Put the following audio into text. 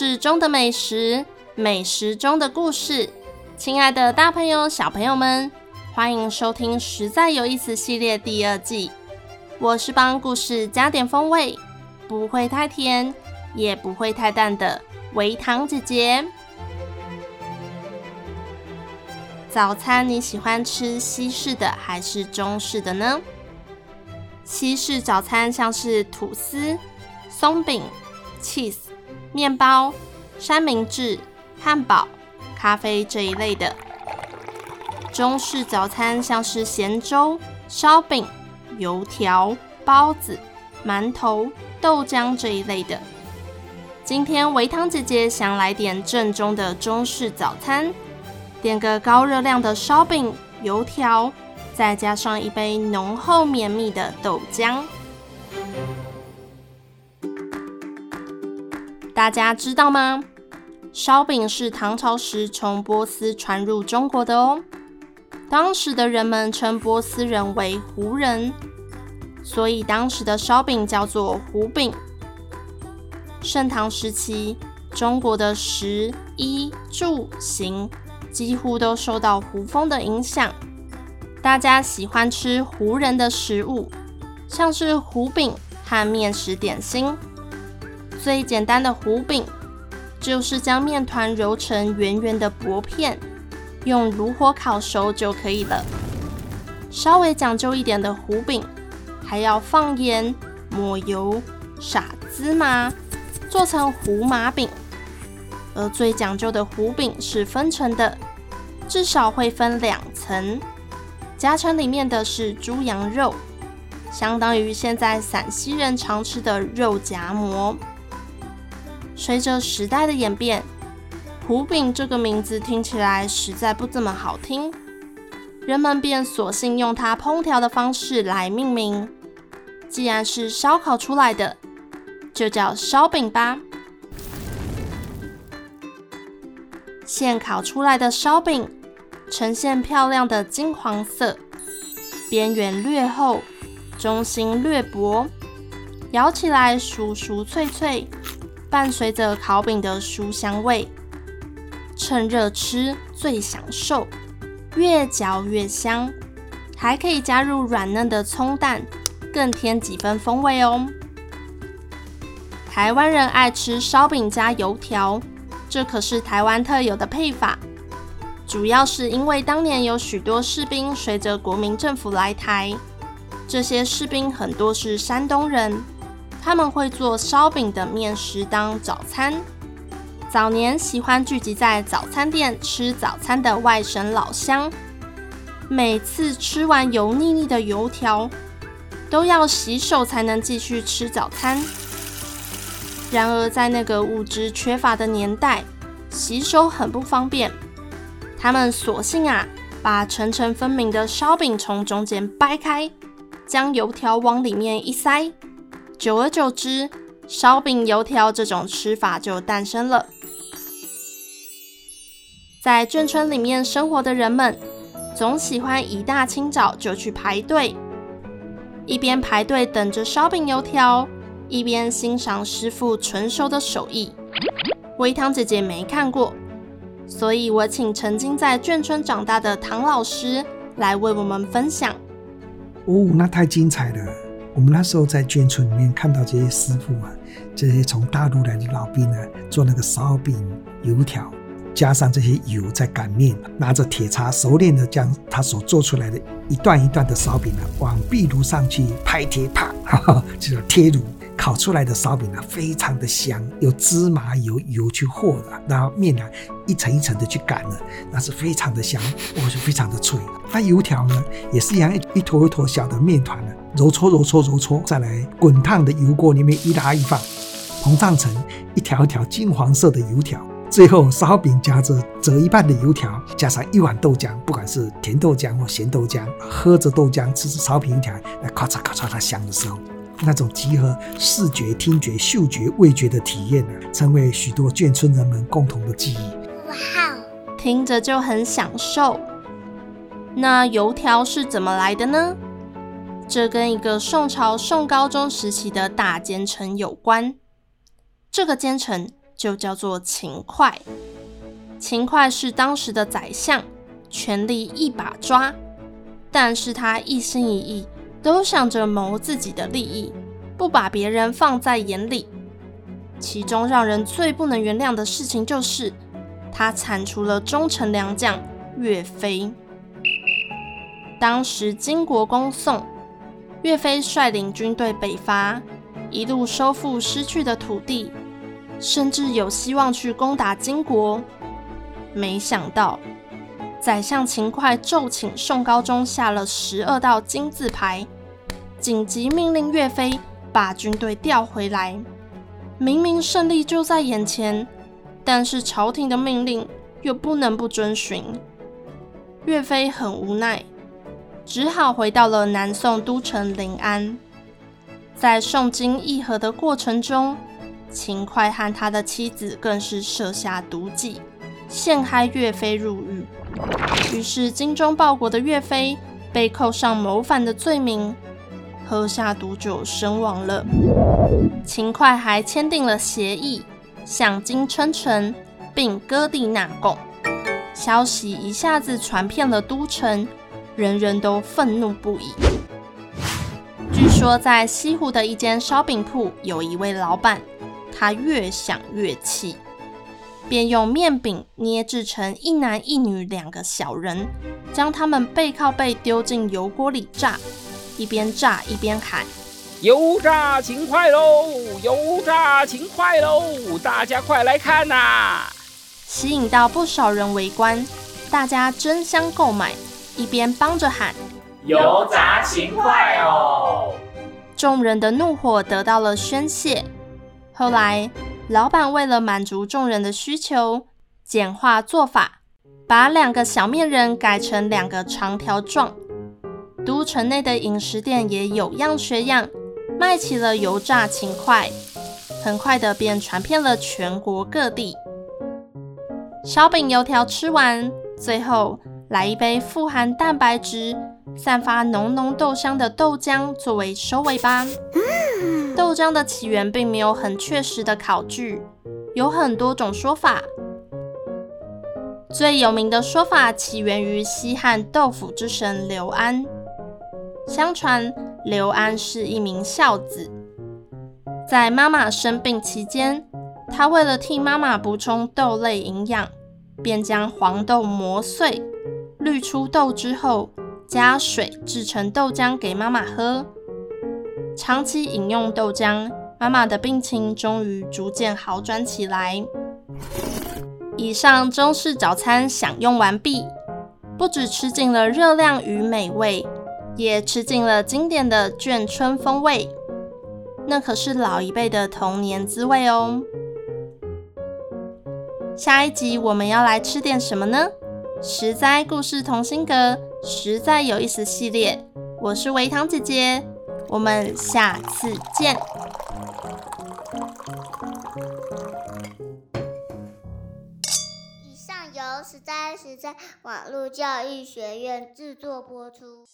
事中的美食，美食中的故事。亲爱的大朋友、小朋友们，欢迎收听《实在有意思》系列第二季。我是帮故事加点风味，不会太甜，也不会太淡的维糖姐姐。早餐你喜欢吃西式的还是中式的呢？西式早餐像是吐司、松饼、cheese。面包、三明治、汉堡、咖啡这一类的。中式早餐像是咸粥、烧饼、油条、包子、馒头、豆浆这一类的。今天维糖姐姐想来点正宗的中式早餐，点个高热量的烧饼、油条，再加上一杯浓厚绵密的豆浆。大家知道吗？烧饼是唐朝时从波斯传入中国的哦。当时的人们称波斯人为胡人，所以当时的烧饼叫做胡饼。盛唐时期，中国的食衣住行几乎都受到胡风的影响，大家喜欢吃胡人的食物，像是胡饼和面食点心。最简单的糊饼，就是将面团揉成圆圆的薄片，用炉火烤熟就可以了。稍微讲究一点的糊饼，还要放盐、抹油、撒芝麻，做成胡麻饼。而最讲究的糊饼是分成的，至少会分两层，夹层里面的是猪羊肉，相当于现在陕西人常吃的肉夹馍。随着时代的演变，胡饼这个名字听起来实在不怎么好听，人们便索性用它烹调的方式来命名。既然是烧烤出来的，就叫烧饼吧。现烤出来的烧饼呈现漂亮的金黄色，边缘略厚，中心略薄，咬起来酥酥脆脆。伴随着烤饼的酥香味，趁热吃最享受，越嚼越香，还可以加入软嫩的葱蛋，更添几分风味哦。台湾人爱吃烧饼加油条，这可是台湾特有的配法，主要是因为当年有许多士兵随着国民政府来台，这些士兵很多是山东人。他们会做烧饼的面食当早餐。早年喜欢聚集在早餐店吃早餐的外省老乡，每次吃完油腻腻的油条，都要洗手才能继续吃早餐。然而，在那个物质缺乏的年代，洗手很不方便。他们索性啊，把层层分明的烧饼从中间掰开，将油条往里面一塞。久而久之，烧饼油条这种吃法就诞生了。在眷村里面生活的人们，总喜欢一大清早就去排队，一边排队等着烧饼油条，一边欣赏师傅纯熟的手艺。微糖姐姐没看过，所以我请曾经在眷村长大的唐老师来为我们分享。哦，那太精彩了！我们那时候在眷村里面看到这些师傅啊，这些从大陆来的老兵呢，做那个烧饼、油条，加上这些油在擀面，拿着铁叉熟练的将他所做出来的一段一段的烧饼呢，往壁炉上去拍铁，啪，哈哈，就叫贴炉烤出来的烧饼呢，非常的香，有芝麻油油去和的，然后面呢一层一层的去擀的，那是非常的香，哦，是非常的脆。那油条呢，也是一样，一坨一坨小的面团呢。揉搓揉搓揉搓，再来滚烫的油锅里面一拉一放，膨胀成一条一条金黄色的油条。最后烧饼夹着折一半的油条，加上一碗豆浆，不管是甜豆浆或咸豆浆，喝着豆浆吃着烧饼油条，那咔嚓咔嚓它响的时候，那种集合视觉、听觉、嗅觉、味觉的体验呢，成为许多眷村人们共同的记忆。哇，听着就很享受。那油条是怎么来的呢？这跟一个宋朝宋高宗时期的大奸臣有关。这个奸臣就叫做秦桧。秦桧是当时的宰相，权力一把抓，但是他一心一意都想着谋自己的利益，不把别人放在眼里。其中让人最不能原谅的事情就是，他铲除了忠臣良将岳飞。当时金国攻宋，岳飞率领军队北伐，一路收复失去的土地，甚至有希望去攻打金国。没想到，宰相秦桧奏请宋高宗下了十二道金字牌，紧急命令岳飞把军队调回来。明明胜利就在眼前，但是朝廷的命令又不能不遵循。岳飞很无奈。只好回到了南宋都城临安。在宋金议和的过程中，秦桧和他的妻子更是设下毒计，陷害岳飞入狱。于是精忠报国的岳飞被扣上谋反的罪名，喝下毒酒身亡了。秦桧还签订了协议，向金称臣，并割地纳贡。消息一下子传遍了都城。人人都愤怒不已。据说，在西湖的一间烧饼铺，有一位老板，他越想越气，便用面饼捏制成一男一女两个小人，将他们背靠背丢进油锅里炸，一边炸一边喊：“油炸勤快喽！油炸勤快喽！大家快来看呐、啊！”吸引到不少人围观，大家争相购买。一边帮着喊“油炸勤快哦”，众人的怒火得到了宣泄。后来，老板为了满足众人的需求，简化做法，把两个小面人改成两个长条状。都城内的饮食店也有样学样，卖起了油炸秦桧，很快的便传遍了全国各地。烧饼油条吃完，最后。来一杯富含蛋白质、散发浓浓豆香的豆浆作为收尾吧。豆浆的起源并没有很确实的考据，有很多种说法。最有名的说法起源于西汉豆腐之神刘安。相传刘安是一名孝子，在妈妈生病期间，他为了替妈妈补充豆类营养，便将黄豆磨碎。滤出豆之后，加水制成豆浆给妈妈喝。长期饮用豆浆，妈妈的病情终于逐渐好转起来。以上中式早餐享用完毕，不只吃尽了热量与美味，也吃尽了经典的眷春风味。那可是老一辈的童年滋味哦。下一集我们要来吃点什么呢？食栽故事同心阁，实在有意思系列，我是维糖姐姐，我们下次见。以上由实在实在网络教育学院制作播出。